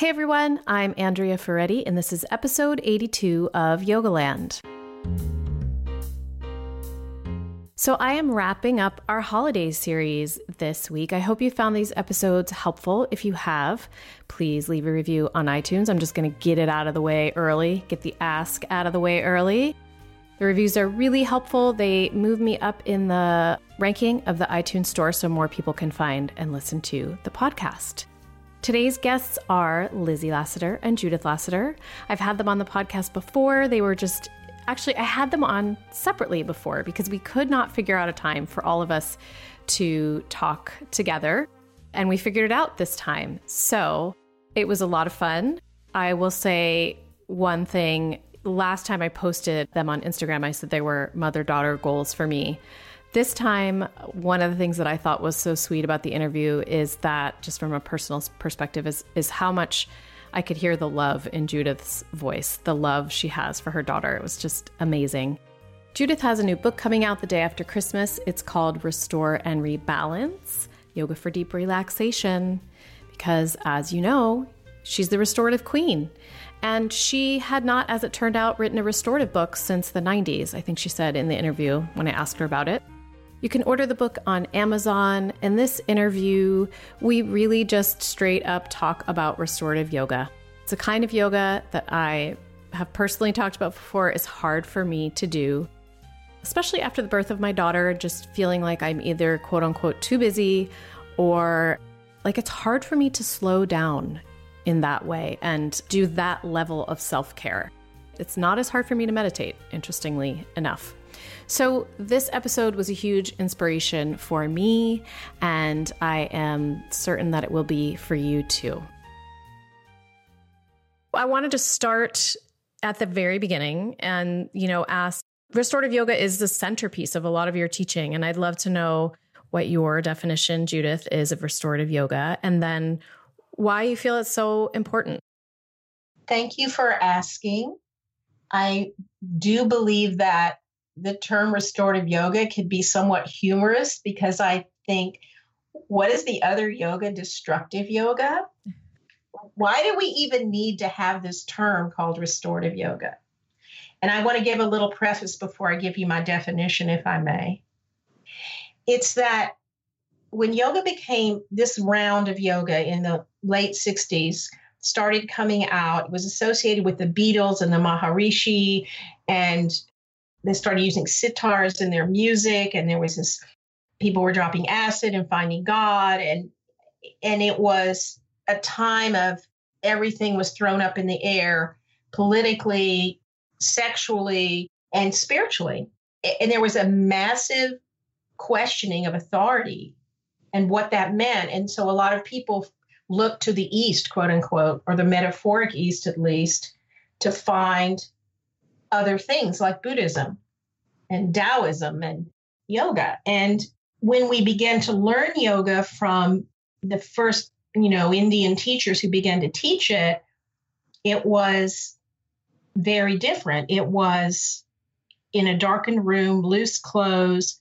Hey everyone, I'm Andrea Ferretti, and this is episode 82 of Yogaland. So, I am wrapping up our holiday series this week. I hope you found these episodes helpful. If you have, please leave a review on iTunes. I'm just going to get it out of the way early, get the ask out of the way early. The reviews are really helpful. They move me up in the ranking of the iTunes store so more people can find and listen to the podcast. Today's guests are Lizzie Lasater and Judith Lasater. I've had them on the podcast before. They were just actually, I had them on separately before because we could not figure out a time for all of us to talk together. And we figured it out this time. So it was a lot of fun. I will say one thing last time I posted them on Instagram, I said they were mother daughter goals for me. This time, one of the things that I thought was so sweet about the interview is that, just from a personal perspective, is, is how much I could hear the love in Judith's voice, the love she has for her daughter. It was just amazing. Judith has a new book coming out the day after Christmas. It's called Restore and Rebalance Yoga for Deep Relaxation. Because, as you know, she's the restorative queen. And she had not, as it turned out, written a restorative book since the 90s, I think she said in the interview when I asked her about it. You can order the book on Amazon. In this interview, we really just straight up talk about restorative yoga. It's a kind of yoga that I have personally talked about before is hard for me to do, especially after the birth of my daughter, just feeling like I'm either quote unquote too busy or like it's hard for me to slow down in that way and do that level of self care. It's not as hard for me to meditate, interestingly enough. So, this episode was a huge inspiration for me, and I am certain that it will be for you too. I wanted to start at the very beginning and, you know, ask restorative yoga is the centerpiece of a lot of your teaching. And I'd love to know what your definition, Judith, is of restorative yoga, and then why you feel it's so important. Thank you for asking. I do believe that the term restorative yoga could be somewhat humorous because I think, what is the other yoga? Destructive yoga? Why do we even need to have this term called restorative yoga? And I want to give a little preface before I give you my definition, if I may. It's that when yoga became this round of yoga in the late 60s, started coming out, was associated with the Beatles and the Maharishi and they started using sitars in their music and there was this people were dropping acid and finding god and and it was a time of everything was thrown up in the air politically sexually and spiritually. And there was a massive questioning of authority and what that meant. And so a lot of people looked to the east quote unquote or the metaphoric east at least to find other things like Buddhism and Taoism and yoga. And when we began to learn yoga from the first, you know, Indian teachers who began to teach it, it was very different. It was in a darkened room, loose clothes.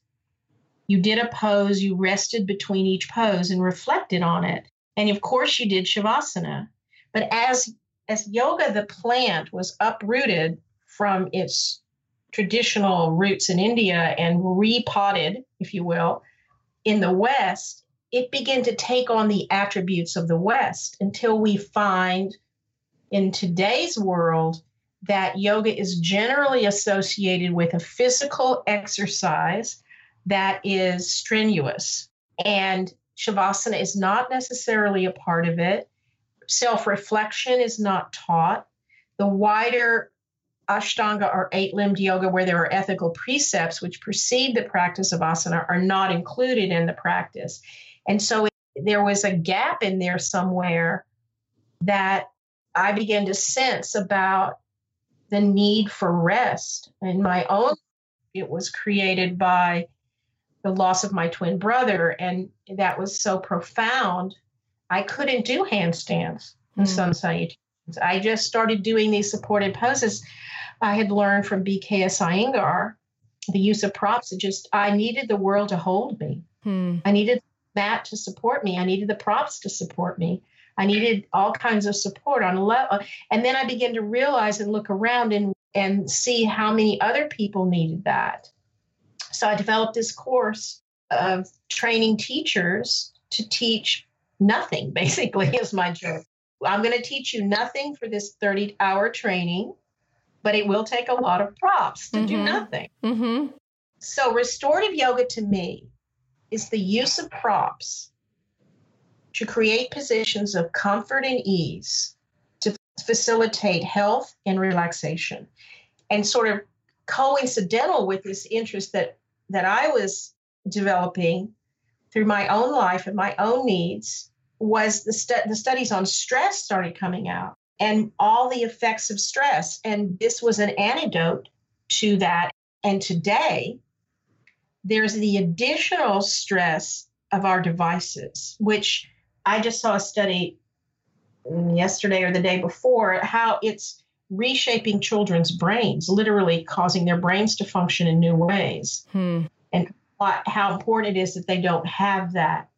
You did a pose, you rested between each pose and reflected on it. And of course, you did Shavasana. But as as yoga, the plant was uprooted from its traditional roots in India and repotted, if you will, in the West, it began to take on the attributes of the West until we find in today's world that yoga is generally associated with a physical exercise that is strenuous. And Shavasana is not necessarily a part of it. Self reflection is not taught. The wider Ashtanga or eight limbed yoga, where there are ethical precepts which precede the practice of asana, are not included in the practice. And so it, there was a gap in there somewhere that I began to sense about the need for rest. In my own, it was created by the loss of my twin brother, and that was so profound. I couldn't do handstands and mm. sun salutations. I just started doing these supported poses I had learned from BKS Iyengar the use of props. It just, I needed the world to hold me. Hmm. I needed that to support me. I needed the props to support me. I needed all kinds of support on a level. And then I began to realize and look around and, and see how many other people needed that. So I developed this course of training teachers to teach nothing, basically, is my job. I'm going to teach you nothing for this 30 hour training, but it will take a lot of props to mm-hmm. do nothing. Mm-hmm. So, restorative yoga to me is the use of props to create positions of comfort and ease to facilitate health and relaxation. And sort of coincidental with this interest that, that I was developing through my own life and my own needs was the, stu- the studies on stress started coming out and all the effects of stress. And this was an antidote to that. And today, there's the additional stress of our devices, which I just saw a study yesterday or the day before how it's reshaping children's brains, literally causing their brains to function in new ways. Hmm. And how important it is that they don't have that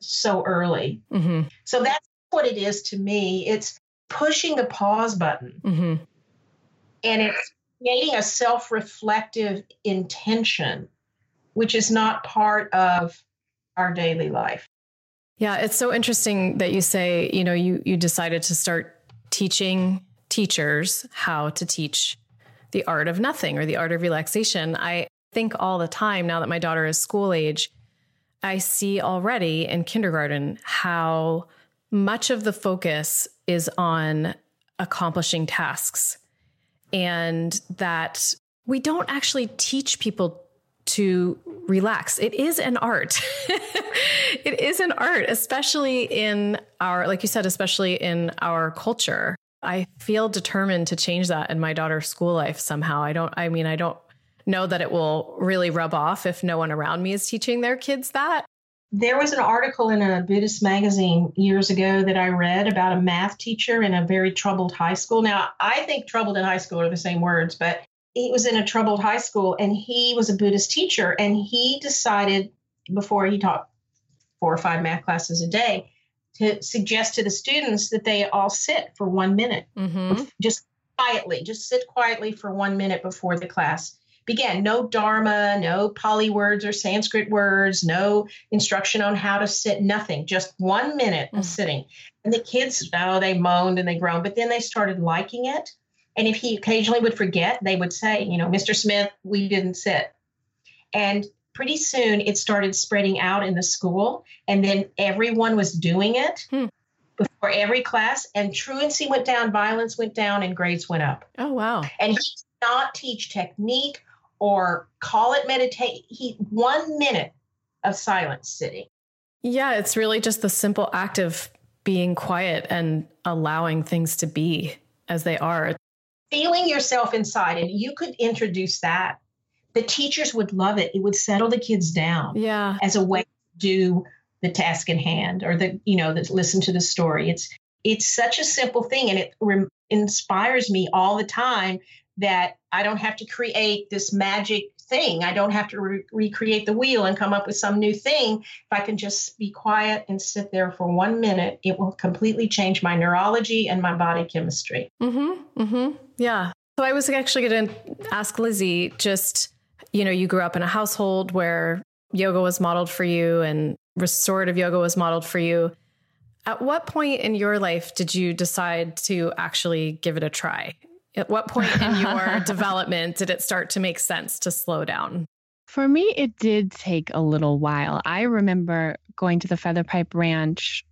so early. Mm-hmm. So that's what it is to me. It's pushing the pause button. Mm-hmm. And it's creating a self reflective intention which is not part of our daily life. Yeah, it's so interesting that you say, you know, you you decided to start teaching teachers how to teach the art of nothing or the art of relaxation. I think all the time now that my daughter is school age, I see already in kindergarten how much of the focus is on accomplishing tasks and that we don't actually teach people to relax. It is an art. it is an art, especially in our, like you said, especially in our culture. I feel determined to change that in my daughter's school life somehow. I don't, I mean, I don't know that it will really rub off if no one around me is teaching their kids that. There was an article in a Buddhist magazine years ago that I read about a math teacher in a very troubled high school. Now, I think troubled and high school are the same words, but he was in a troubled high school and he was a Buddhist teacher and he decided before he taught four or five math classes a day to suggest to the students that they all sit for one minute, mm-hmm. just quietly, just sit quietly for one minute before the class began. No Dharma, no Pali words or Sanskrit words, no instruction on how to sit, nothing, just one minute of sitting. And the kids, oh, they moaned and they groaned, but then they started liking it. And if he occasionally would forget, they would say, you know, Mr. Smith, we didn't sit. And pretty soon it started spreading out in the school. And then everyone was doing it hmm. before every class. And truancy went down, violence went down, and grades went up. Oh, wow. And he did not teach technique or call it meditate. He one minute of silence sitting. Yeah, it's really just the simple act of being quiet and allowing things to be as they are feeling yourself inside and you could introduce that the teachers would love it it would settle the kids down yeah as a way to do the task in hand or the you know the, listen to the story it's it's such a simple thing and it re- inspires me all the time that i don't have to create this magic thing. I don't have to re- recreate the wheel and come up with some new thing. If I can just be quiet and sit there for one minute, it will completely change my neurology and my body chemistry. Mm-hmm. Mm-hmm. Yeah. So I was actually going to ask Lizzie just, you know, you grew up in a household where yoga was modeled for you and restorative yoga was modeled for you. At what point in your life did you decide to actually give it a try? At what point in your development did it start to make sense to slow down? For me, it did take a little while. I remember going to the Feathered Pipe Ranch,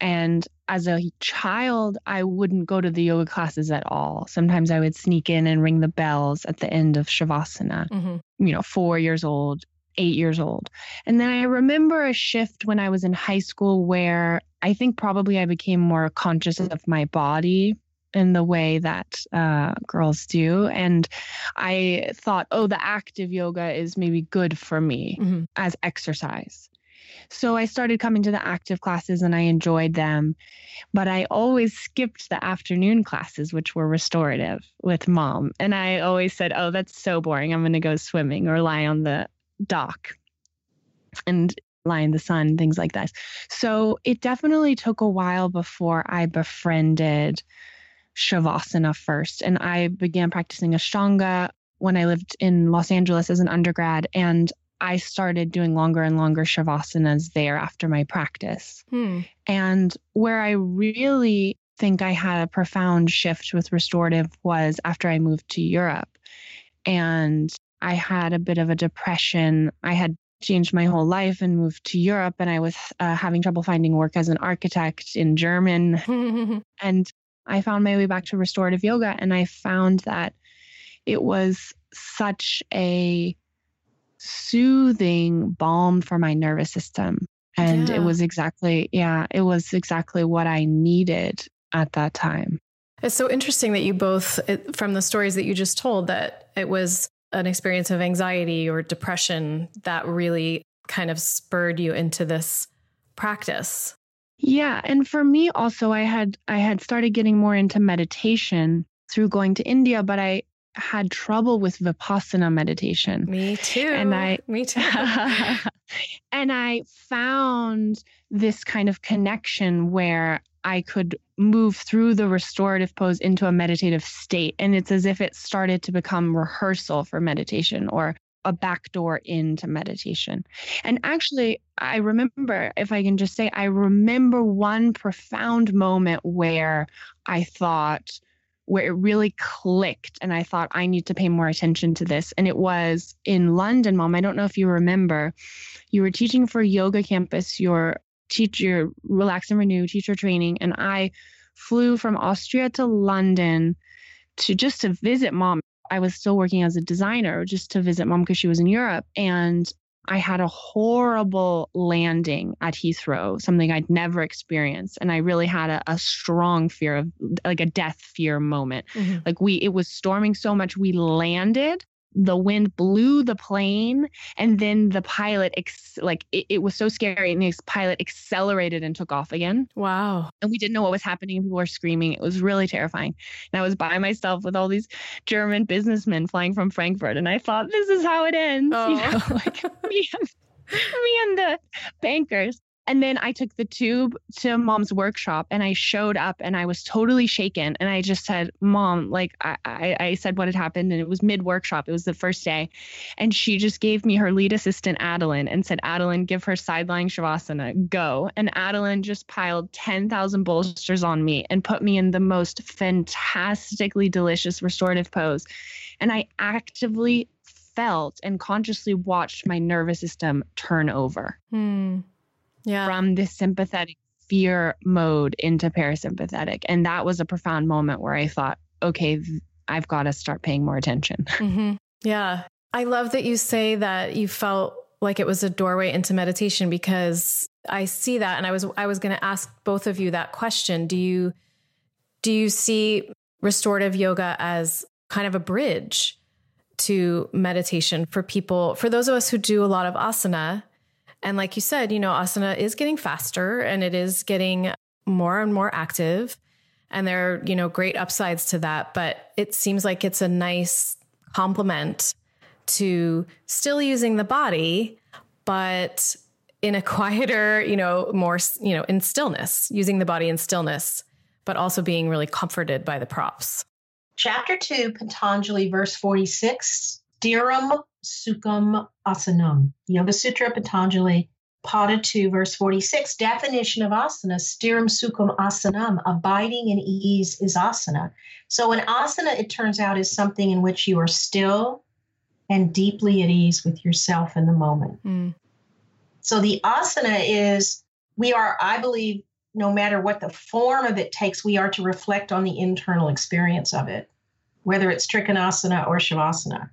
and as a child, I wouldn't go to the yoga classes at all. Sometimes I would sneak in and ring the bells at the end of Shavasana, mm-hmm. you know, four years old, eight years old. And then I remember a shift when I was in high school where I think probably I became more conscious of my body in the way that uh, girls do. And I thought, oh, the active yoga is maybe good for me mm-hmm. as exercise. So I started coming to the active classes and I enjoyed them. But I always skipped the afternoon classes, which were restorative with mom. And I always said, oh, that's so boring. I'm going to go swimming or lie on the dock. And lie in the sun, things like that. So it definitely took a while before I befriended Shavasana first. And I began practicing Ashtanga when I lived in Los Angeles as an undergrad. And I started doing longer and longer Shavasanas there after my practice. Hmm. And where I really think I had a profound shift with restorative was after I moved to Europe. And I had a bit of a depression. I had changed my whole life and moved to Europe, and I was uh, having trouble finding work as an architect in German. and I found my way back to restorative yoga, and I found that it was such a soothing balm for my nervous system. And yeah. it was exactly, yeah, it was exactly what I needed at that time. It's so interesting that you both, from the stories that you just told, that it was an experience of anxiety or depression that really kind of spurred you into this practice. Yeah, and for me also I had I had started getting more into meditation through going to India, but I had trouble with vipassana meditation. Me too. And I me too. and I found this kind of connection where I could move through the restorative pose into a meditative state and it's as if it started to become rehearsal for meditation or a backdoor into meditation. And actually, I remember, if I can just say, I remember one profound moment where I thought, where it really clicked and I thought I need to pay more attention to this. And it was in London, mom. I don't know if you remember, you were teaching for Yoga Campus, your teacher, Relax and Renew teacher training. And I flew from Austria to London to just to visit mom. I was still working as a designer just to visit mom because she was in Europe. And I had a horrible landing at Heathrow, something I'd never experienced. And I really had a, a strong fear of like a death fear moment. Mm-hmm. Like we, it was storming so much. We landed the wind blew the plane and then the pilot ex- like it, it, was so scary and the pilot accelerated and took off again. Wow. And we didn't know what was happening people were screaming. It was really terrifying. And i was by myself with all these german businessmen flying from frankfurt and i thought this is how it ends oh. you know like me and, me and the bankers and then I took the tube to mom's workshop and I showed up and I was totally shaken. And I just said, Mom, like I, I, I said what had happened and it was mid workshop. It was the first day. And she just gave me her lead assistant, Adeline, and said, Adeline, give her side lying Shavasana, go. And Adeline just piled 10,000 bolsters on me and put me in the most fantastically delicious restorative pose. And I actively felt and consciously watched my nervous system turn over. Hmm yeah. from this sympathetic fear mode into parasympathetic. And that was a profound moment where I thought, okay, I've got to start paying more attention. Mm-hmm. Yeah. I love that you say that you felt like it was a doorway into meditation because I see that and I was I was going to ask both of you that question. Do you do you see restorative yoga as kind of a bridge to meditation for people for those of us who do a lot of asana and like you said, you know, asana is getting faster and it is getting more and more active. And there are, you know, great upsides to that. But it seems like it's a nice complement to still using the body, but in a quieter, you know, more, you know, in stillness, using the body in stillness, but also being really comforted by the props. Chapter 2, Patanjali, verse 46 Stiram Sukham Asanam. Yoga Sutra Patanjali, Pada 2, verse 46. Definition of asana, Stiram Sukham Asanam. Abiding in ease is asana. So an asana, it turns out, is something in which you are still and deeply at ease with yourself in the moment. Mm. So the asana is, we are, I believe, no matter what the form of it takes, we are to reflect on the internal experience of it, whether it's Trikonasana or Shavasana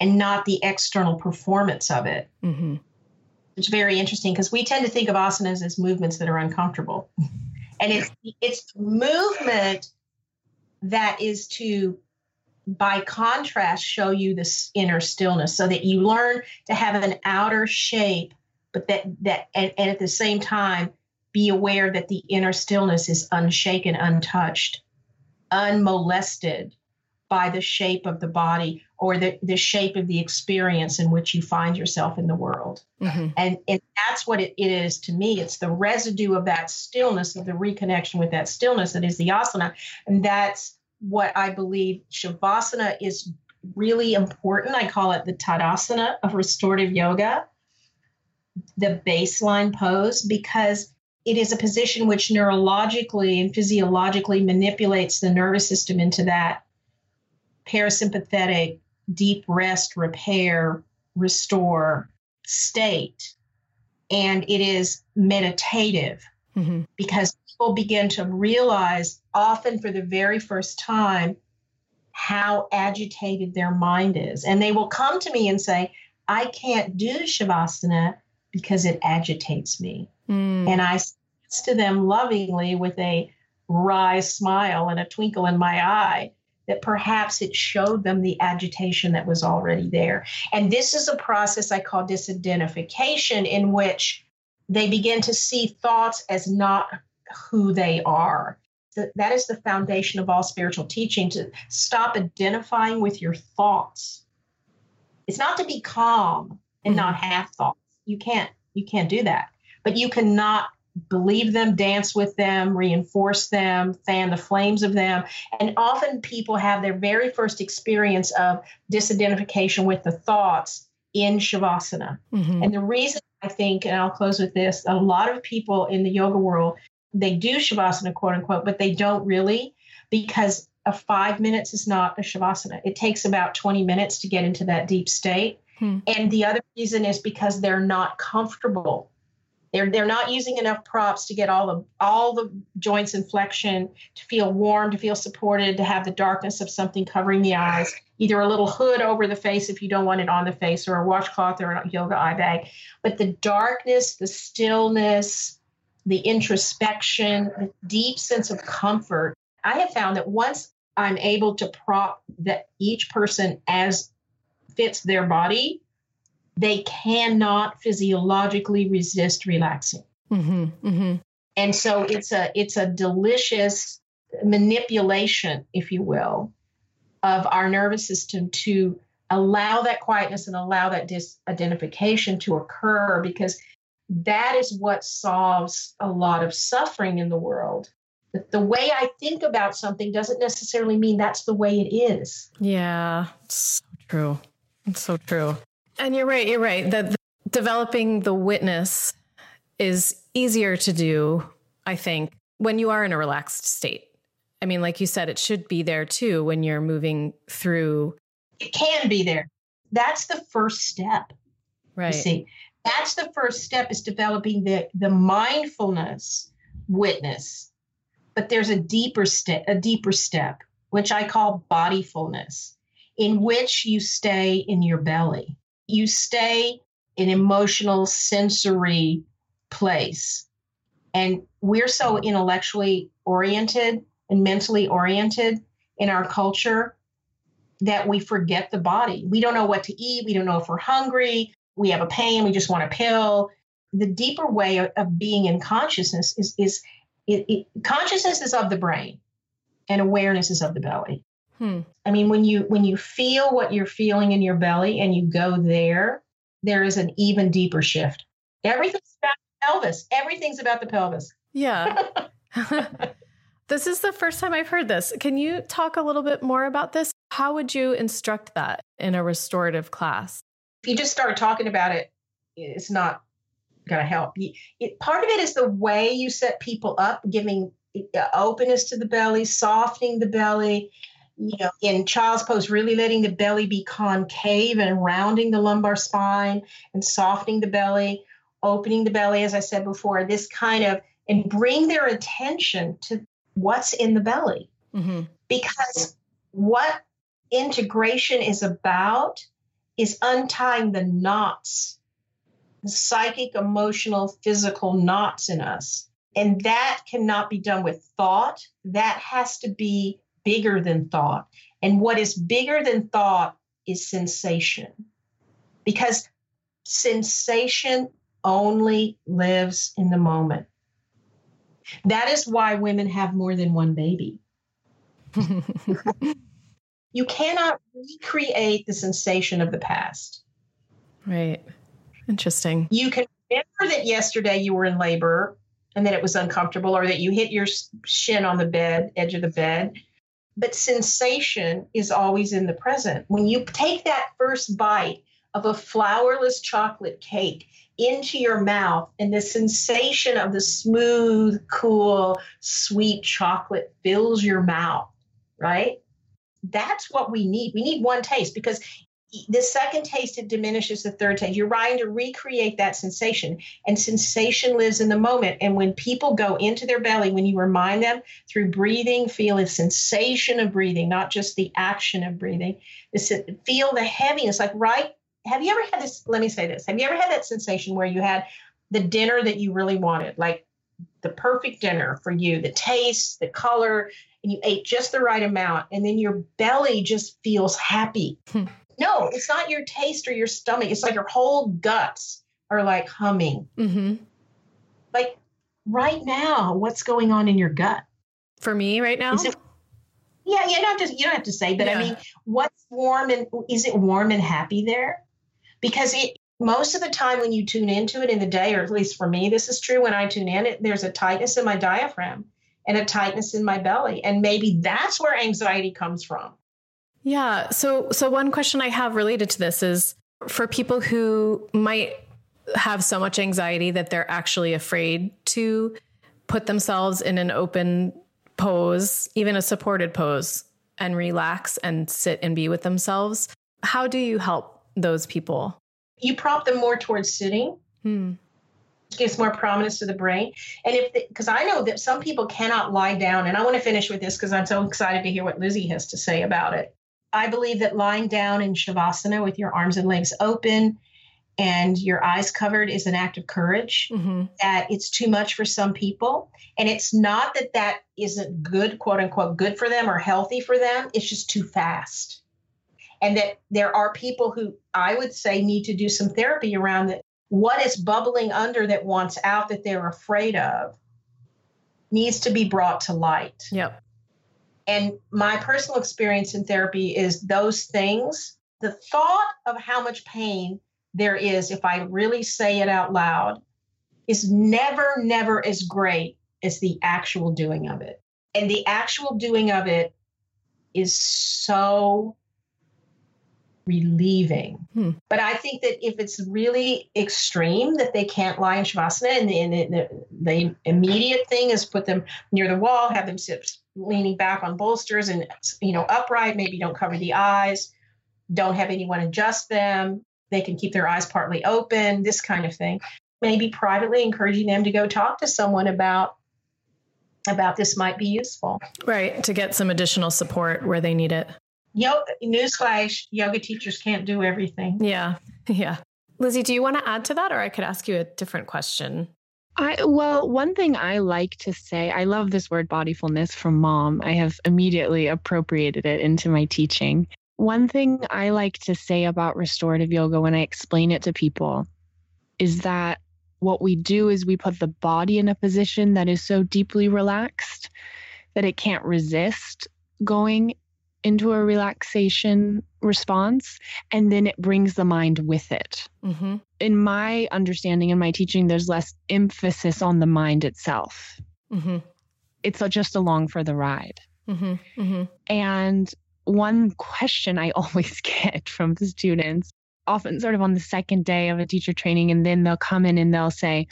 and not the external performance of it. Mm-hmm. It's very interesting because we tend to think of asanas as movements that are uncomfortable. and it's it's movement that is to by contrast show you this inner stillness so that you learn to have an outer shape but that that and, and at the same time be aware that the inner stillness is unshaken untouched unmolested by the shape of the body or the, the shape of the experience in which you find yourself in the world. Mm-hmm. And, and that's what it, it is to me. It's the residue of that stillness, of the reconnection with that stillness that is the asana. And that's what I believe Shavasana is really important. I call it the Tadasana of restorative yoga, the baseline pose, because it is a position which neurologically and physiologically manipulates the nervous system into that parasympathetic, deep rest, repair, restore state. And it is meditative mm-hmm. because people begin to realize, often for the very first time, how agitated their mind is. And they will come to me and say, I can't do Shavasana because it agitates me. Mm. And I say to them lovingly with a wry smile and a twinkle in my eye that perhaps it showed them the agitation that was already there. And this is a process I call disidentification, in which they begin to see thoughts as not who they are. That is the foundation of all spiritual teaching to stop identifying with your thoughts. It's not to be calm and not mm-hmm. have thoughts. You can't you can't do that. But you cannot believe them, dance with them, reinforce them, fan the flames of them. And often people have their very first experience of disidentification with the thoughts in Shavasana. Mm-hmm. And the reason I think, and I'll close with this, a lot of people in the yoga world, they do Shavasana, quote unquote, but they don't really because a five minutes is not a Shavasana. It takes about 20 minutes to get into that deep state. Hmm. And the other reason is because they're not comfortable they're they're not using enough props to get all the all the joints in flexion, to feel warm, to feel supported, to have the darkness of something covering the eyes. Either a little hood over the face if you don't want it on the face, or a washcloth or a yoga eye bag. But the darkness, the stillness, the introspection, the deep sense of comfort. I have found that once I'm able to prop that each person as fits their body, they cannot physiologically resist relaxing. Mm-hmm, mm-hmm. And so it's a it's a delicious manipulation, if you will, of our nervous system to allow that quietness and allow that disidentification to occur because that is what solves a lot of suffering in the world. The way I think about something doesn't necessarily mean that's the way it is. Yeah, it's so true. It's so true. And you're right. You're right. That developing the witness is easier to do, I think, when you are in a relaxed state. I mean, like you said, it should be there too when you're moving through. It can be there. That's the first step. Right. You see, that's the first step is developing the the mindfulness witness. But there's a deeper step, a deeper step, which I call bodyfulness, in which you stay in your belly you stay in emotional sensory place. And we're so intellectually oriented and mentally oriented in our culture that we forget the body. We don't know what to eat. We don't know if we're hungry. We have a pain. We just want a pill. The deeper way of, being in consciousness is, is it, it, consciousness is of the brain and awareness is of the belly. Hmm. I mean, when you when you feel what you're feeling in your belly and you go there, there is an even deeper shift. Everything's about the pelvis. Everything's about the pelvis. Yeah. this is the first time I've heard this. Can you talk a little bit more about this? How would you instruct that in a restorative class? If you just start talking about it, it's not going to help. It, part of it is the way you set people up, giving uh, openness to the belly, softening the belly, you know, in child's pose, really letting the belly be concave and rounding the lumbar spine and softening the belly, opening the belly, as I said before, this kind of, and bring their attention to what's in the belly. Mm-hmm. Because what integration is about is untying the knots, the psychic, emotional, physical knots in us. And that cannot be done with thought. That has to be bigger than thought. And what is bigger than thought is sensation. Because sensation only lives in the moment. That is why women have more than one baby. You cannot recreate the sensation of the past. Right. Interesting. You can remember that yesterday you were in labor and that it was uncomfortable or that you hit your shin on the bed, edge of the bed. But sensation is always in the present. When you take that first bite of a flourless chocolate cake into your mouth and the sensation of the smooth, cool, sweet chocolate fills your mouth, right? That's what we need. We need one taste because the second taste it diminishes the third taste. You're trying to recreate that sensation and sensation lives in the moment. And when people go into their belly when you remind them through breathing feel the sensation of breathing not just the action of breathing feel the heaviness. Like right have you ever had this let me say this have you ever had that sensation where you had the dinner that you really wanted? Like the perfect dinner for you the taste the color and you ate just the right amount and then your belly just feels happy. Hmm. No, it's not your taste or your stomach. It's like your whole guts are like humming. Mm-hmm. Like right now, what's going on in your gut? For me, right now. It, yeah, you don't have to. You don't have to say, but yeah. I mean, what's warm and is it warm and happy there? Because it most of the time when you tune into it in the day, or at least for me, this is true. When I tune in, it there's a tightness in my diaphragm and a tightness in my belly, and maybe that's where anxiety comes from. Yeah. So, so one question I have related to this is for people who might have so much anxiety that they're actually afraid to put themselves in an open pose, even a supported pose, and relax and sit and be with themselves. How do you help those people? You prompt them more towards sitting. Hmm. Gives more prominence to the brain. And if, because I know that some people cannot lie down, and I want to finish with this because I'm so excited to hear what Lizzie has to say about it. I believe that lying down in Shavasana with your arms and legs open and your eyes covered is an act of courage, mm-hmm. that it's too much for some people. And it's not that that isn't good, quote unquote, good for them or healthy for them. It's just too fast. And that there are people who I would say need to do some therapy around that. What is bubbling under that wants out that they're afraid of needs to be brought to light. Yep. And my personal experience in therapy is those things, the thought of how much pain there is if I really say it out loud is never, never as great as the actual doing of it. And the actual doing of it is so relieving. Hmm. But I think that if it's really extreme that they can't lie in Shavasana and, the, and the, the, immediate thing is put them near the wall, have them sit leaning back on bolsters and you know upright maybe don't cover the eyes don't have anyone adjust them they can keep their eyes partly open this kind of thing. Maybe privately encouraging them to go talk to someone about about this might be useful. Right to get some additional support where they need it. Yo, newsflash yoga teachers can't do everything. Yeah yeah. Lizzie do you want to add to that or i could ask you a different question I well, one thing I like to say, I love this word bodyfulness from mom. I have immediately appropriated it into my teaching. One thing I like to say about restorative yoga when I explain it to people is that what we do is we put the body in a position that is so deeply relaxed that it can't resist going into a relaxation response and then it brings the mind with it. Mm-hmm. In my understanding and my teaching, there's less emphasis on the mind itself. Mm-hmm. It's just along for the ride. Mm-hmm. mm-hmm. And one question I always get from the students, often sort of on the second day of a teacher training, and then they'll come in and they'll say,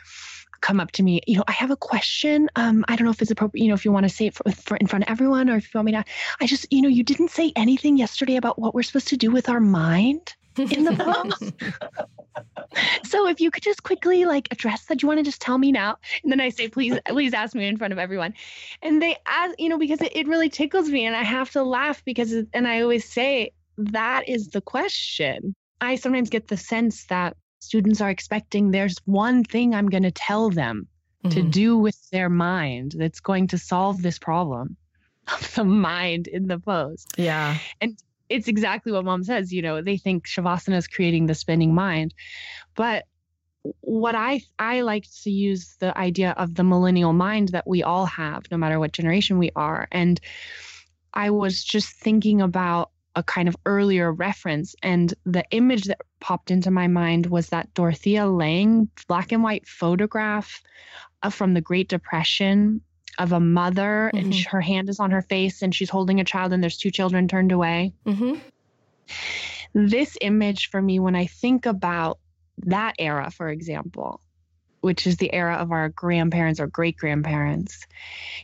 come up to me, you know, I have a question. Um, I don't know if it's appropriate, you know, if you want to say it for, for in front of everyone or if you want me to. I just, you know, you didn't say anything yesterday about what we're supposed to do with our mind in the post. so if you could just quickly like address that, do you want to just tell me now? And then I say, please, please ask me in front of everyone. And they ask, you know, because it, it really tickles me and I have to laugh because, and I always say, that is the question. I sometimes get the sense that students are expecting there's one thing I'm going to tell them mm-hmm. to do with their mind that's going to solve this problem of the mind in the pose. Yeah. And it's exactly what mom says, you know, they think shavasana is creating the spinning mind. But what I I like to use the idea of the millennial mind that we all have no matter what generation we are and I was just thinking about a kind of earlier reference. And the image that popped into my mind was that Dorothea Lange black and white photograph uh, from the Great Depression of a mother mm-hmm. and her hand is on her face and she's holding a child and there's two children turned away. Mm-hmm. This image for me, when I think about that era, for example, which is the era of our grandparents or great grandparents,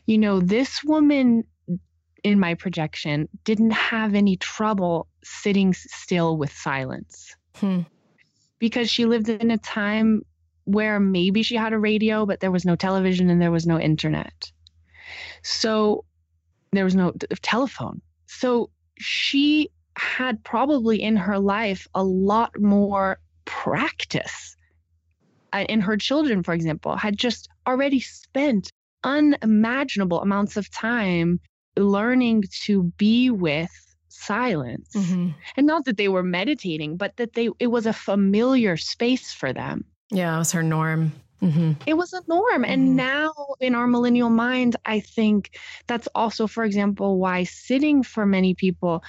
you know, this woman in my projection didn't have any trouble sitting still with silence hmm. because she lived in a time where maybe she had a radio, but there was no television and there was no internet. So there was no telephone. So she had probably in her life a lot more practice. And her children, for example, had just already spent unimaginable amounts of time learning to be with silence. Mm-hmm. And not that they were meditating, but that they it was a familiar space for them. Yeah, it was her norm. Mm-hmm. It was a norm. Mm-hmm. And now in our millennial mind, I think that's also, for example, why sitting for many people,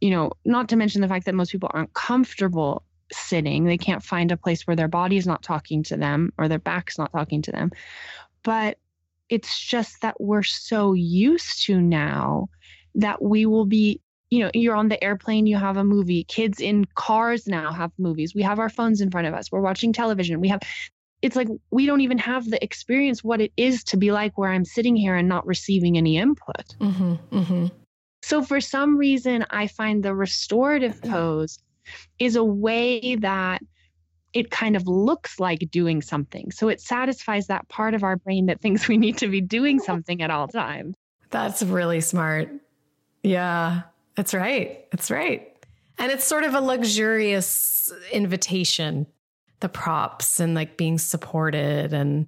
you know, not to mention the fact that most people aren't comfortable sitting, they can't find a place where their body is not talking to them or their back's not talking to them. But it's just that we're so used to now that we will be you know you're on the airplane you have a movie kids in cars now have movies we have our phones in front of us we're watching television we have it's like we don't even have the experience what it is to be like where i'm sitting here and not receiving any input mm-hmm, mm-hmm. so for some reason i find the restorative pose is a way that it kind of looks like doing something. So it satisfies that part of our brain that thinks we need to be doing something at all times. That's really smart. Yeah, that's right. That's right. And it's sort of a luxurious invitation, the props and like being supported. And,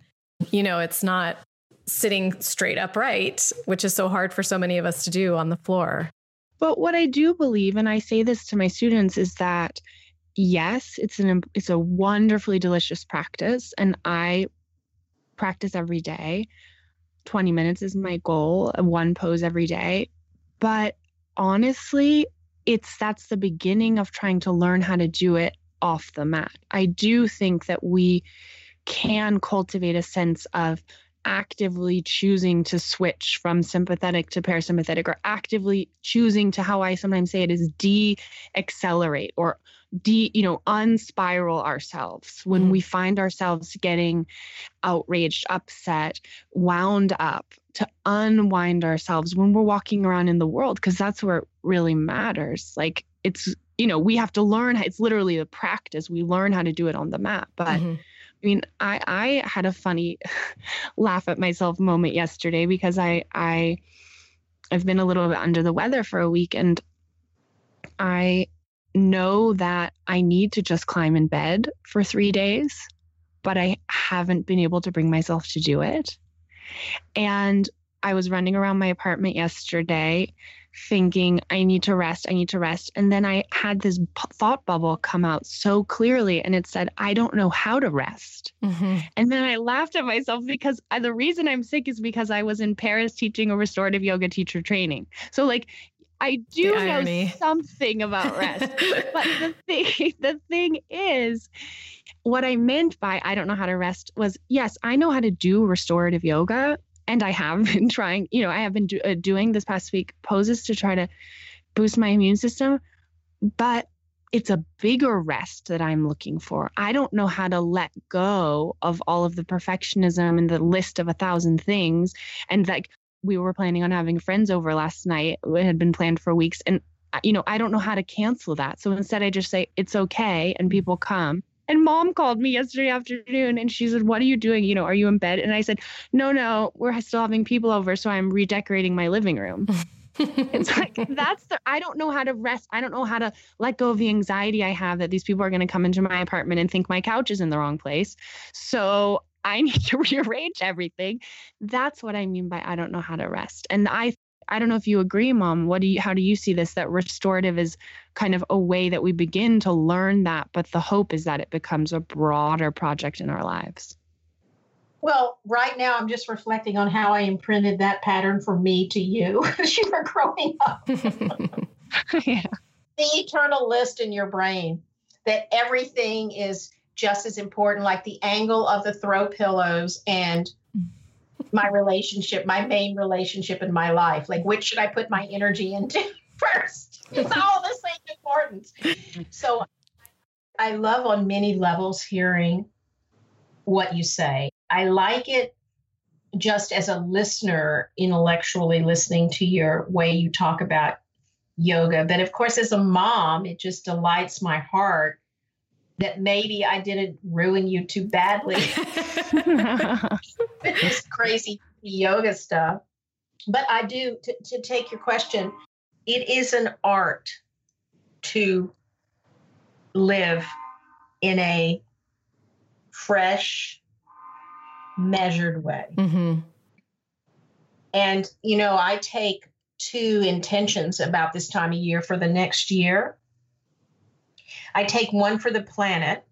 you know, it's not sitting straight upright, which is so hard for so many of us to do on the floor. But what I do believe, and I say this to my students, is that yes, it's an it's a wonderfully delicious practice, and I practice every day. 20 minutes is my goal, uh, one pose every day. But honestly, it's that's the beginning of trying to learn how to do it off the mat. I do think that we can cultivate a sense of actively choosing to switch from sympathetic to parasympathetic or actively choosing to how I sometimes say it is de accelerate or de you know unspiral ourselves when mm. we find ourselves getting outraged upset wound up to unwind ourselves when we're walking around in the world because that's where it really matters. Like it's you know we have to learn it's literally a practice. We learn how to do it on the mat. But mm-hmm. I mean, I I had a funny laugh at myself moment yesterday because I I I've been a little bit under the weather for a week and I know that I need to just climb in bed for 3 days, but I haven't been able to bring myself to do it. And I was running around my apartment yesterday thinking, I need to rest, I need to rest. And then I had this p- thought bubble come out so clearly, and it said, I don't know how to rest. Mm-hmm. And then I laughed at myself because I, the reason I'm sick is because I was in Paris teaching a restorative yoga teacher training. So, like, I do know something about rest. but the thing, the thing is, what I meant by I don't know how to rest was yes, I know how to do restorative yoga and I have been trying, you know, I have been do, uh, doing this past week poses to try to boost my immune system, but it's a bigger rest that I'm looking for. I don't know how to let go of all of the perfectionism and the list of a thousand things. And like we were planning on having friends over last night, it had been planned for weeks. And, uh, you know, I don't know how to cancel that. So instead, I just say, it's okay. And people come. And mom called me yesterday afternoon and she said, What are you doing? You know, are you in bed? And I said, No, no, we're still having people over. So I'm redecorating my living room. it's like that's the I don't know how to rest. I don't know how to let go of the anxiety I have that these people are going to come into my apartment and think my couch is in the wrong place. So I need to rearrange everything. That's what I mean by I don't know how to rest. And I I don't know if you agree, mom. What do you how do you see this? That restorative is kind of a way that we begin to learn that, but the hope is that it becomes a broader project in our lives. Well, right now I'm just reflecting on how I imprinted that pattern from me to you as you were growing up. yeah. the eternal list in your brain that everything is just as important, like the angle of the throw pillows and my relationship, my main relationship in my life. Like, which should I put my energy into first? It's all the same importance. So I love on many levels hearing what you say. I like it just as a listener, intellectually listening to your way you talk about yoga. But of course, as a mom, it just delights my heart that maybe I didn't ruin you too badly with this crazy yoga stuff. But I do, to, to take your question, it is an art to live in a fresh, measured way. Mm-hmm. And, you know, I take two intentions about this time of year for the next year. I take one for the planet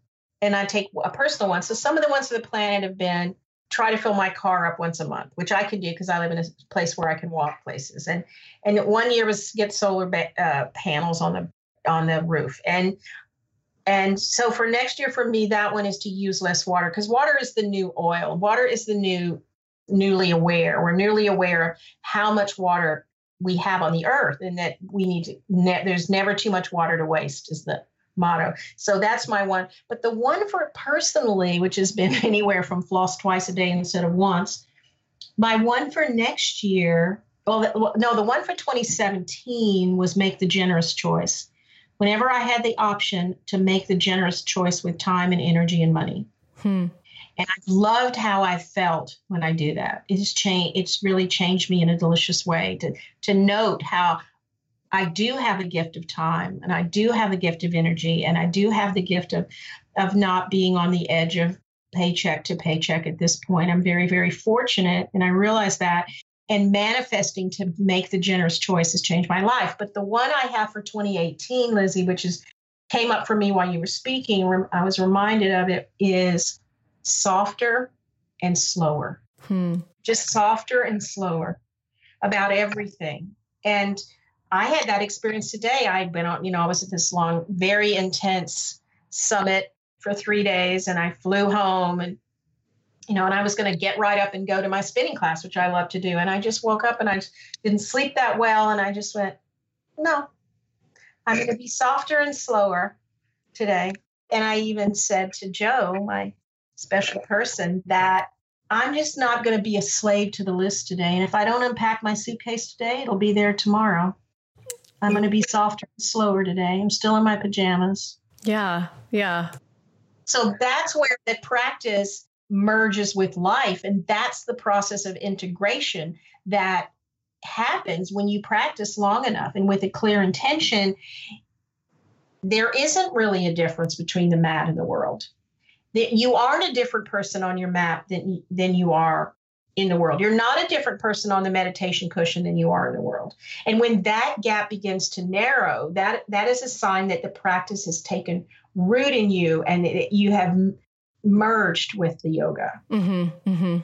and I take a personal one. So some of the ones for the planet have been try to fill my car up once a month, which I can do because I live in a place where I can walk places. And and one year was get solar ba- uh, panels on the on the roof. And and so for next year for me that one is to use less water because water is the new oil. Water is the new newly aware. We're newly aware of how much water we have on the earth and that we need to ne- there's never too much water to waste is the motto. So that's my one. But the one for personally, which has been anywhere from floss twice a day instead of once, my one for next year, well, no, the one for 2017 was make the generous choice. Whenever I had the option to make the generous choice with time and energy and money. Hmm. And I loved how I felt when I do that. It's changed. It's really changed me in a delicious way to to note how I do have a gift of time and I do have a gift of energy and I do have the gift of of not being on the edge of paycheck to paycheck at this point. I'm very, very fortunate and I realize that and manifesting to make the generous choice has changed my life. But the one I have for 2018, Lizzie, which is came up for me while you were speaking, I was reminded of it, is softer and slower. Hmm. Just softer and slower about everything. And I had that experience today. I went on, you know, I was at this long, very intense summit for three days and I flew home and, you know, and I was going to get right up and go to my spinning class, which I love to do. And I just woke up and I didn't sleep that well. And I just went, no, I'm going to be softer and slower today. And I even said to Joe, my special person, that I'm just not going to be a slave to the list today. And if I don't unpack my suitcase today, it'll be there tomorrow. I'm going to be softer and slower today. I'm still in my pajamas. Yeah. Yeah. So that's where the practice merges with life. And that's the process of integration that happens when you practice long enough and with a clear intention. There isn't really a difference between the mat and the world. You aren't a different person on your mat than, than you are in the world. You're not a different person on the meditation cushion than you are in the world. And when that gap begins to narrow, that that is a sign that the practice has taken root in you and that you have merged with the yoga. Mm-hmm, mm-hmm.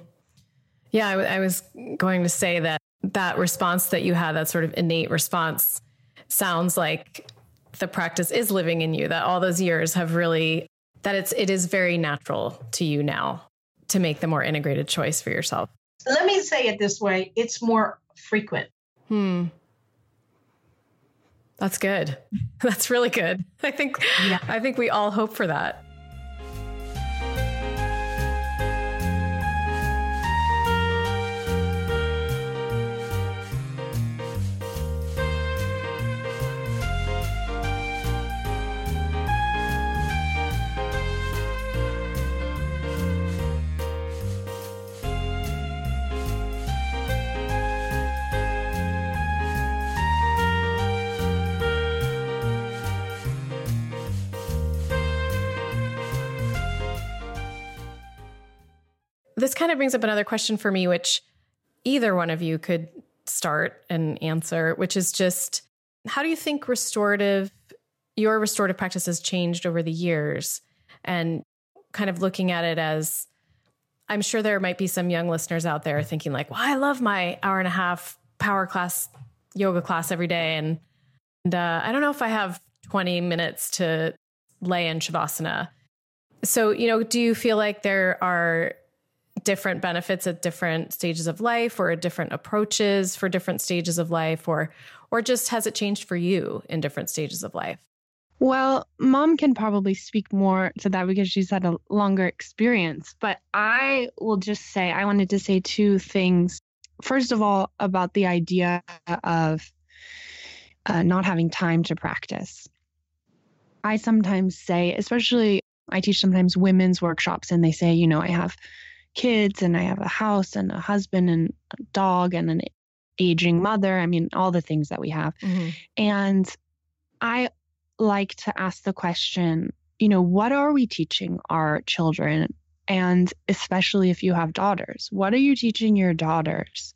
Yeah, I, I was going to say that that response that you had, that sort of innate response, sounds like the practice is living in you. That all those years have really that it's it is very natural to you now to make the more integrated choice for yourself? Let me say it this way it's more frequent. Hmm. That's good. That's really good. I think yeah. I think we all hope for that. This kind of brings up another question for me, which either one of you could start and answer, which is just how do you think restorative, your restorative practice has changed over the years? And kind of looking at it as I'm sure there might be some young listeners out there thinking, like, well, I love my hour and a half power class yoga class every day. And, and uh, I don't know if I have 20 minutes to lay in Shavasana. So, you know, do you feel like there are different benefits at different stages of life or different approaches for different stages of life or or just has it changed for you in different stages of life? Well, mom can probably speak more to that because she's had a longer experience, but I will just say I wanted to say two things. First of all, about the idea of uh, not having time to practice. I sometimes say, especially I teach sometimes women's workshops, and they say, you know, I have kids and I have a house and a husband and a dog and an aging mother. I mean, all the things that we have. Mm-hmm. And I like to ask the question, you know, what are we teaching our children? And especially if you have daughters, what are you teaching your daughters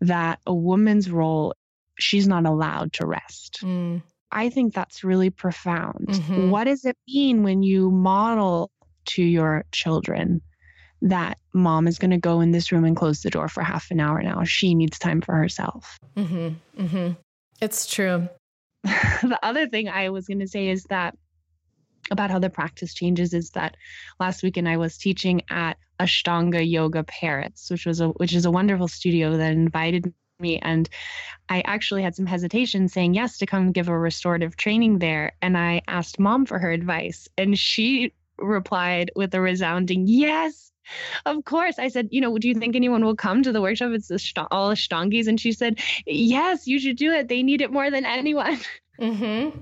that a woman's role, she's not allowed to rest? Mm. I think that's really profound. Mm-hmm. What does it mean when you model to your children that mom is going to go in this room and close the door for half an hour now? She needs time for herself. Mm-hmm. Mm-hmm. It's true. the other thing I was going to say is that about how the practice changes is that last weekend I was teaching at Ashtanga Yoga Paris, which was a which is a wonderful studio that invited me and I actually had some hesitation saying yes to come give a restorative training there and I asked mom for her advice and she replied with a resounding yes of course. I said you know do you think anyone will come to the workshop? It's all ashtangis and she said yes you should do it. They need it more than anyone. Mm-hmm.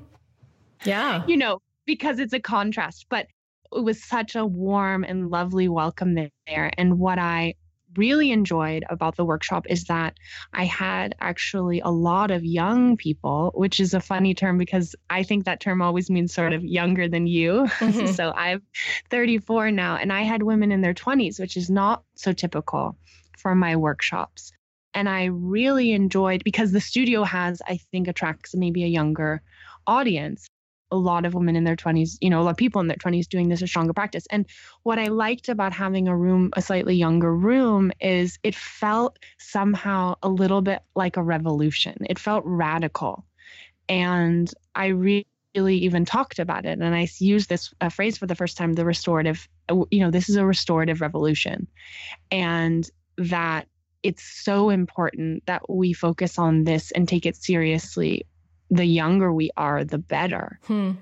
yeah. You know because it's a contrast but it was such a warm and lovely welcome there. And what I really enjoyed about the workshop is that I had actually a lot of young people, which is a funny term because I think that term always means sort of younger than you. Mm-hmm. so I'm 34 now, and I had women in their 20s, which is not so typical for my workshops. And I really enjoyed because the studio has, I think, attracts maybe a younger audience a lot of women in their 20s, you know, a lot of people in their 20s doing this Ashtanga practice. And what I liked about having a room, a slightly younger room, is it felt somehow a little bit like a revolution. It felt radical. And I really even talked about it. And I used this uh, phrase for the first time the restorative, uh, you know, this is a restorative revolution. And that it's so important that we focus on this and take it seriously the younger we are, the better. Hmm.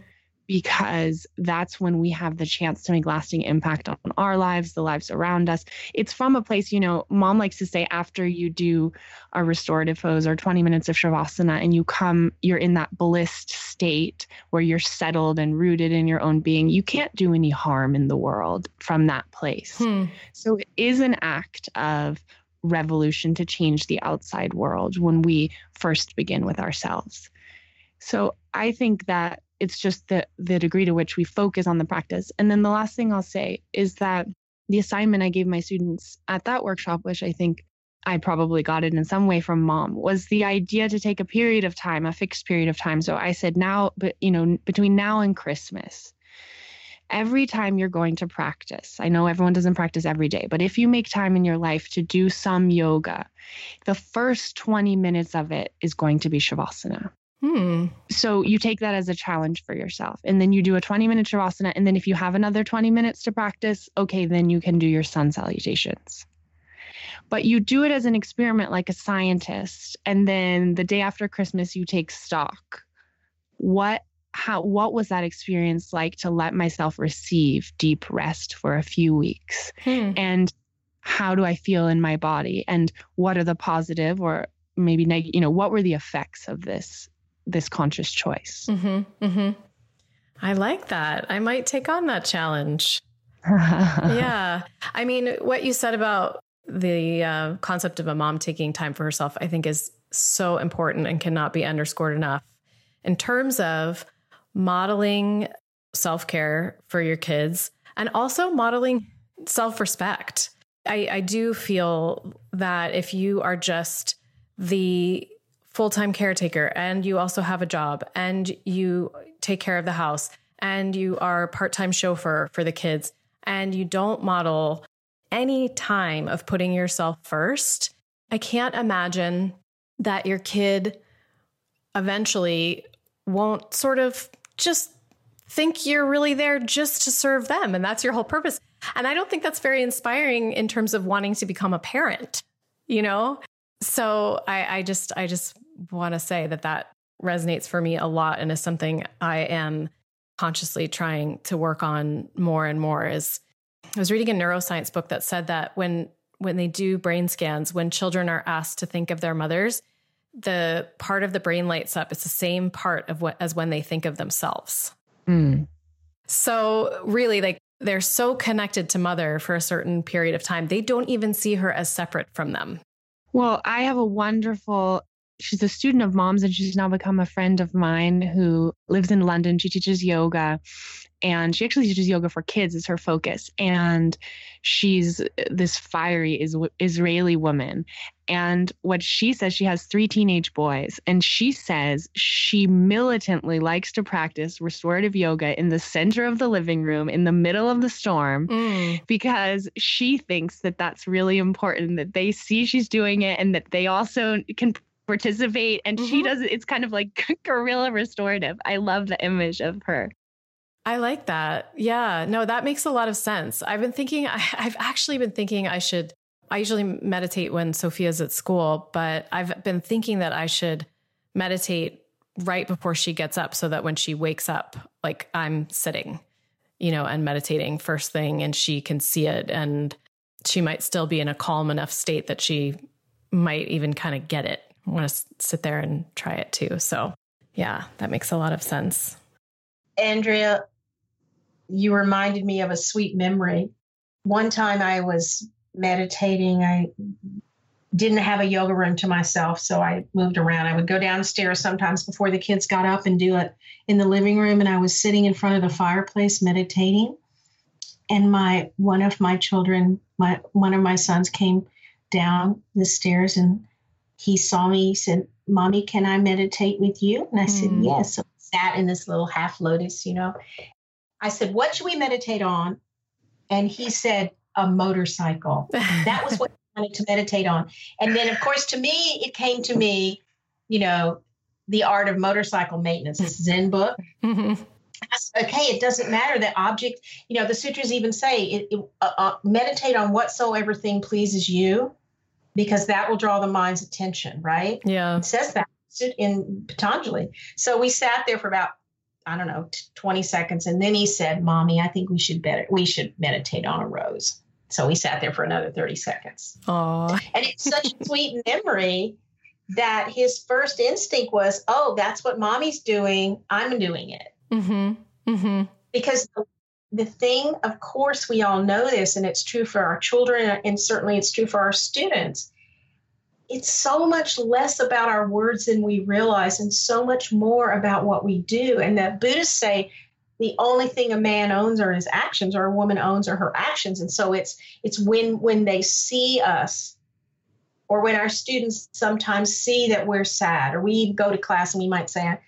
Because that's when we have the chance to make lasting impact on our lives, the lives around us. It's from a place, you know, mom likes to say after you do a restorative pose or 20 minutes of Shavasana and you come, you're in that blissed state where you're settled and rooted in your own being, you can't do any harm in the world from that place. Hmm. So it is an act of revolution to change the outside world when we first begin with ourselves. So I think that it's just the the degree to which we focus on the practice. And then the last thing I'll say is that the assignment I gave my students at that workshop, which I think I probably got it in some way from mom, was the idea to take a period of time, a fixed period of time. So I said now, but you know, between now and Christmas, every time you're going to practice, I know everyone doesn't practice every day, but if you make time in your life to do some yoga, the first 20 minutes of it is going to be Shavasana. Hmm. So you take that as a challenge for yourself. And then you do a 20 minute Shavasana. And then if you have another 20 minutes to practice, okay, then you can do your sun salutations. But you do it as an experiment like a scientist. And then the day after Christmas, you take stock. What how what was that experience like to let myself receive deep rest for a few weeks? Hmm. And how do I feel in my body? And what are the positive or maybe negative, you know, what were the effects of this this conscious choice. Mm-hmm, mm-hmm. I like that. I might take on that challenge. yeah. I mean, what you said about the uh, concept of a mom taking time for herself, I think is so important and cannot be underscored enough in terms of modeling self care for your kids and also modeling self respect. I, I do feel that if you are just the full time caretaker and you also have a job and you take care of the house and you are part time chauffeur for the kids and you don't model any time of putting yourself first, I can't imagine that your kid eventually won't sort of just think you're really there just to serve them and that's your whole purpose. And I don't think that's very inspiring in terms of wanting to become a parent, you know? So I, I just, I just want to say that that resonates for me a lot and is something I am consciously trying to work on more and more is I was reading a neuroscience book that said that when when they do brain scans, when children are asked to think of their mothers, the part of the brain lights up. It's the same part of what as when they think of themselves. Mm. So really, like they're so connected to mother for a certain period of time, they don't even see her as separate from them. Well, I have a wonderful she's a student of mom's and she's now become a friend of mine who lives in London. She teaches yoga and she actually teaches yoga for kids is her focus and she's this fiery is israeli woman and what she says she has three teenage boys and she says she militantly likes to practice restorative yoga in the center of the living room in the middle of the storm mm. because she thinks that that's really important that they see she's doing it and that they also can participate and mm-hmm. she does it it's kind of like guerrilla restorative i love the image of her I like that. Yeah, no, that makes a lot of sense. I've been thinking, I, have actually been thinking I should, I usually meditate when Sophia's at school, but I've been thinking that I should meditate right before she gets up so that when she wakes up, like I'm sitting, you know, and meditating first thing and she can see it and she might still be in a calm enough state that she might even kind of get it. I want to sit there and try it too. So, yeah, that makes a lot of sense. Andrea, you reminded me of a sweet memory. One time I was meditating. I didn't have a yoga room to myself, so I moved around. I would go downstairs sometimes before the kids got up and do it in the living room, and I was sitting in front of the fireplace meditating. And my one of my children, my one of my sons came down the stairs and he saw me. He said, "Mommy, can I meditate with you?" And I mm. said, hmm. "Yes." So I sat in this little half lotus, you know, I said, What should we meditate on? And he said, A motorcycle. that was what I wanted to meditate on. And then, of course, to me, it came to me, you know, the art of motorcycle maintenance, this Zen book. Mm-hmm. Okay, it doesn't matter the object. You know, the sutras even say, it, it, uh, uh, meditate on whatsoever thing pleases you, because that will draw the mind's attention, right? Yeah. It says that in Patanjali. So we sat there for about I don't know, 20 seconds. And then he said, Mommy, I think we should better, we should meditate on a rose. So we sat there for another 30 seconds. Aww. And it's such a sweet memory that his first instinct was, oh, that's what mommy's doing. I'm doing it. Mm-hmm. Mm-hmm. Because the, the thing, of course, we all know this, and it's true for our children, and certainly it's true for our students it's so much less about our words than we realize and so much more about what we do. And the Buddhists say the only thing a man owns are his actions or a woman owns are her actions. And so it's it's when when they see us or when our students sometimes see that we're sad or we go to class and we might say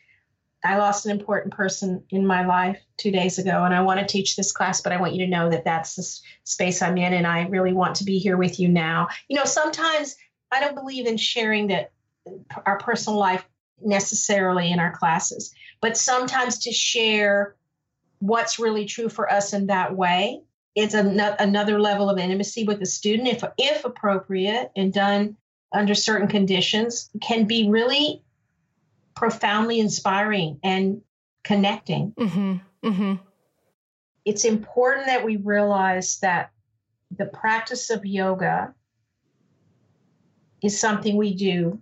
I lost an important person in my life two days ago, and I want to teach this class, but I want you to know that that's the space I'm in, and I really want to be here with you now. You know, sometimes I don't believe in sharing that our personal life necessarily in our classes, but sometimes to share what's really true for us in that way. It's an, another level of intimacy with the student, if if appropriate and done under certain conditions, can be really profoundly inspiring and connecting. Mm-hmm. Mm-hmm. It's important that we realize that the practice of yoga is something we do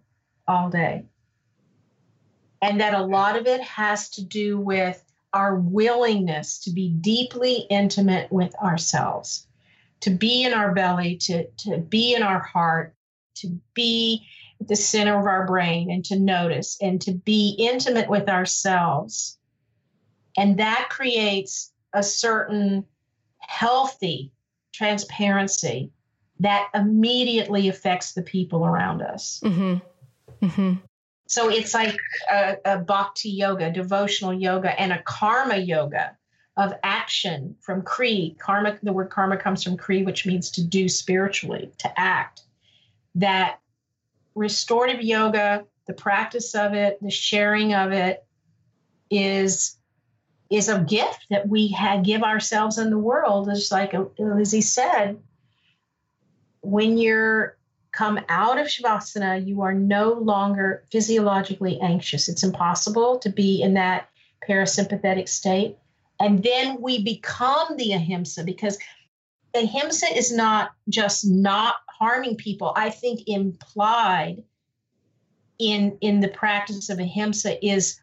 all day. And that a lot of it has to do with our willingness to be deeply intimate with ourselves, to be in our belly, to, to be in our heart, to be at the center of our brain and to notice and to be intimate with ourselves. And that creates a certain healthy transparency that immediately affects the people around us. Mm-hmm. Mm-hmm. So it's like a, a bhakti yoga, devotional yoga, and a karma yoga of action from Kri. Karma, the word karma comes from Kri, which means to do spiritually, to act. That restorative yoga, the practice of it, the sharing of it is is a gift that we give ourselves in the world. It's like Lizzie said, when you're come out of Shavasana, you are no longer physiologically anxious. It's impossible to be in that parasympathetic state. And then we become the ahimsa because ahimsa is not just not harming people. I think implied in in the practice of ahimsa is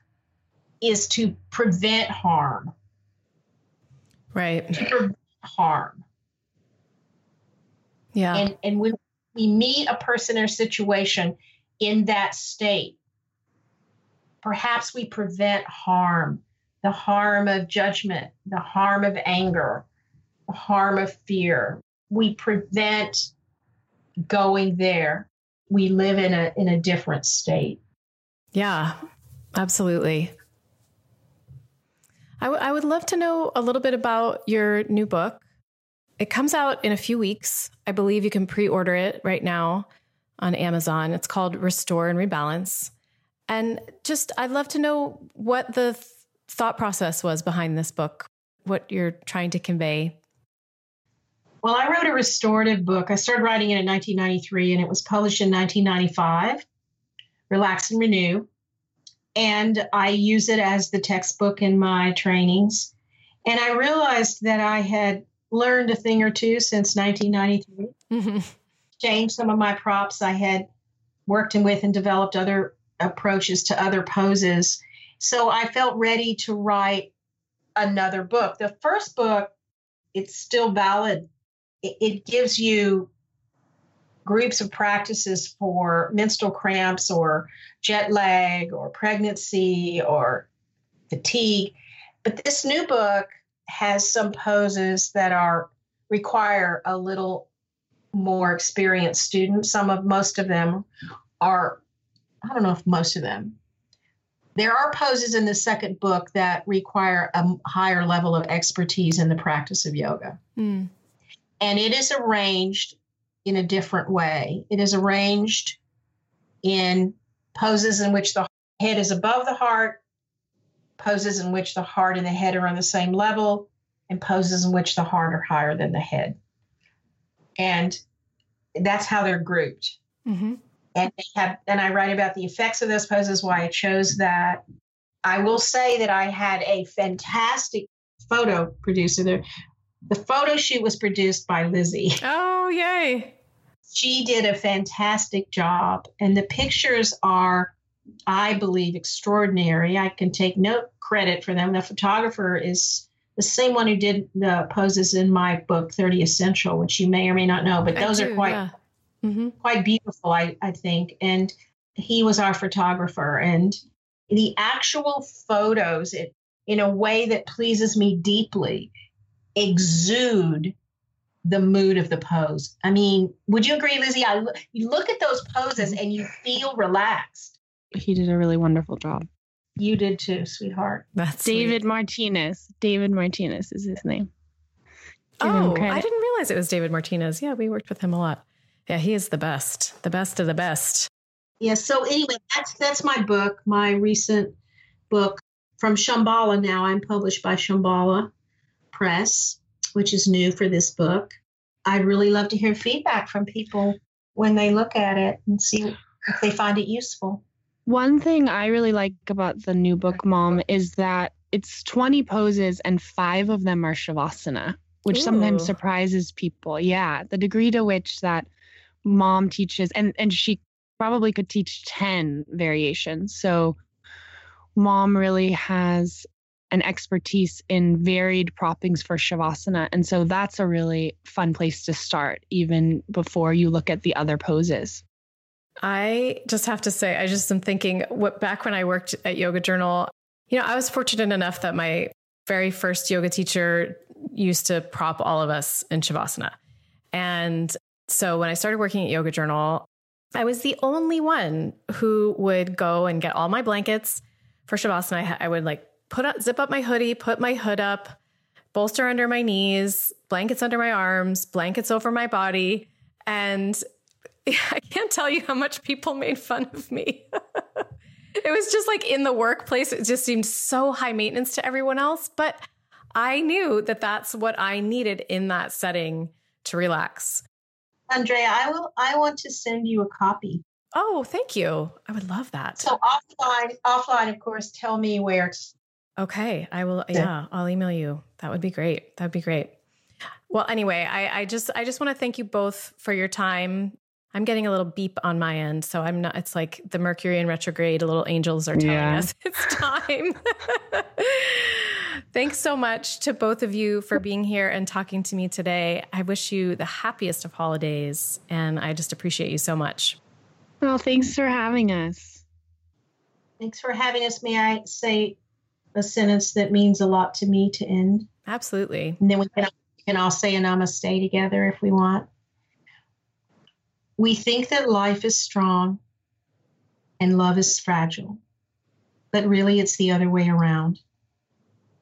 is to prevent harm. Right. To prevent harm. Yeah. And and when we meet a person or situation in that state, perhaps we prevent harm, the harm of judgment, the harm of anger, the harm of fear. We prevent going there. We live in a in a different state. Yeah, absolutely. I, w- I would love to know a little bit about your new book. It comes out in a few weeks. I believe you can pre order it right now on Amazon. It's called Restore and Rebalance. And just, I'd love to know what the th- thought process was behind this book, what you're trying to convey. Well, I wrote a restorative book. I started writing it in 1993 and it was published in 1995, Relax and Renew and I use it as the textbook in my trainings. And I realized that I had learned a thing or two since 1993, mm-hmm. changed some of my props. I had worked with and developed other approaches to other poses. So I felt ready to write another book. The first book, it's still valid. It, it gives you groups of practices for menstrual cramps or jet lag or pregnancy or fatigue. But this new book has some poses that are require a little more experienced students. Some of most of them are, I don't know if most of them. There are poses in the second book that require a higher level of expertise in the practice of yoga. Mm. And it is arranged in a different way. It is arranged in poses in which the head is above the heart, poses in which the heart and the head are on the same level, and poses in which the heart are higher than the head. And that's how they're grouped. Mm-hmm. And they have, and I write about the effects of those poses, why I chose that. I will say that I had a fantastic photo producer there. The photo shoot was produced by Lizzie. Oh, yay. She did a fantastic job. And the pictures are, I believe, extraordinary. I can take no credit for them. The photographer is the same one who did the poses in my book, 30 Essential, which you may or may not know, but those do, are quite. Yeah. Mm-hmm. Quite beautiful, I, I think. And he was our photographer. And the actual photos, it, in a way that pleases me deeply, exude the mood of the pose. I mean, would you agree, Lizzie? I, you look at those poses and you feel relaxed. He did a really wonderful job. You did too, sweetheart. That's David sweet. Martinez. David Martinez is his name. Give oh, I didn't realize it was David Martinez. Yeah, we worked with him a lot. Yeah, he is the best, the best of the best. Yeah. So anyway, that's that's my book, my recent book from Shambhala. Now I'm published by Shambhala Press, which is new for this book. I'd really love to hear feedback from people when they look at it and see if they find it useful. One thing I really like about the new book, Mom, is that it's 20 poses and five of them are Shavasana, which Ooh. sometimes surprises people. Yeah, the degree to which that mom teaches, and, and she probably could teach 10 variations. So, mom really has an expertise in varied proppings for Shavasana. And so that's a really fun place to start, even before you look at the other poses. I just have to say, I just am thinking what back when I worked at Yoga Journal, you know, I was fortunate enough that my very first yoga teacher used to prop all of us in Shavasana. And so when I started working at Yoga Journal, I was the only one who would go and get all my blankets for Shavasana. I, would like put up, zip up my hoodie, put my hood up, bolster under my knees, blankets under my arms, blankets over my body. And I can't tell you how much people made fun of me. it was just like in the workplace, it just seemed so high maintenance to everyone else. But I knew that that's what I needed in that setting to relax. Andrea, I will. I want to send you a copy. Oh, thank you. I would love that. So offline, offline, of course, tell me where. Okay, I will. Yeah, I'll email you. That would be great. That'd be great. Well, anyway, I, I just I just want to thank you both for your time. I'm getting a little beep on my end, so I'm not. It's like the Mercury in retrograde. A little angels are telling yeah. us it's time. Thanks so much to both of you for being here and talking to me today. I wish you the happiest of holidays, and I just appreciate you so much. Well, thanks for having us. Thanks for having us. May I say a sentence that means a lot to me to end? Absolutely. And then we can, we can all say a namaste together if we want. We think that life is strong and love is fragile, but really it's the other way around.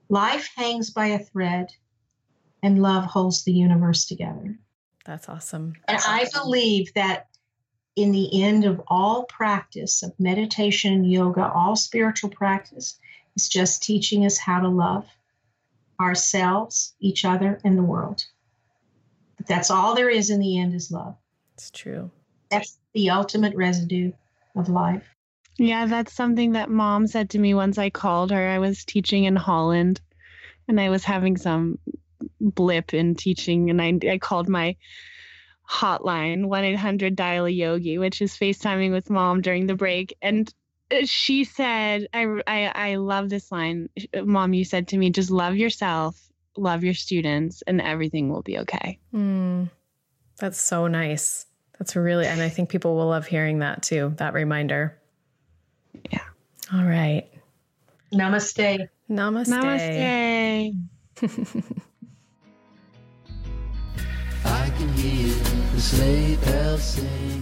Life hangs by a thread, and love holds the universe together. That's awesome. And I believe that in the end of all practice of meditation, yoga, all spiritual practice, is just teaching us how to love ourselves, each other, and the world. But that's all there is in the end is love. It's true. That's the ultimate residue of life. Yeah, that's something that mom said to me once I called her. I was teaching in Holland and I was having some blip in teaching and I, I called my hotline 1-800 dial a yogi which is facetiming with mom during the break and she said I, I i love this line mom you said to me just love yourself love your students and everything will be okay mm, that's so nice that's really and i think people will love hearing that too that reminder yeah all right namaste namaste namaste I can hear the sleigh bells singing.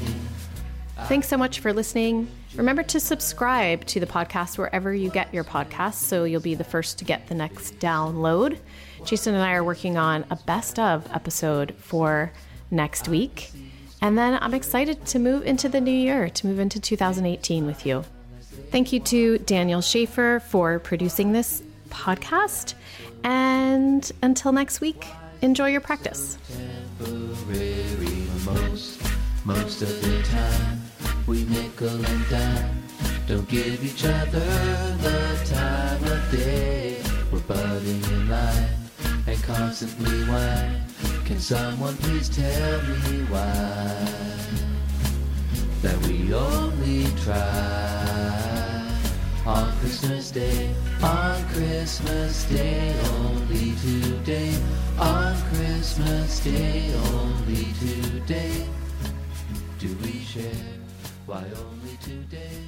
Thanks so much for listening. Remember to subscribe to the podcast wherever you get your podcasts so you'll be the first to get the next download. Jason and I are working on a best of episode for next week. And then I'm excited to move into the new year, to move into 2018 with you. Thank you to Daniel Schaefer for producing this podcast. And until next week, enjoy your practice most, most of the time. We nickel and dime, don't give each other the time of day. We're in line and constantly whine. Can someone please tell me why? That we only try on Christmas Day, on Christmas Day, only today. On Christmas Day, only today, do we share. Why only today?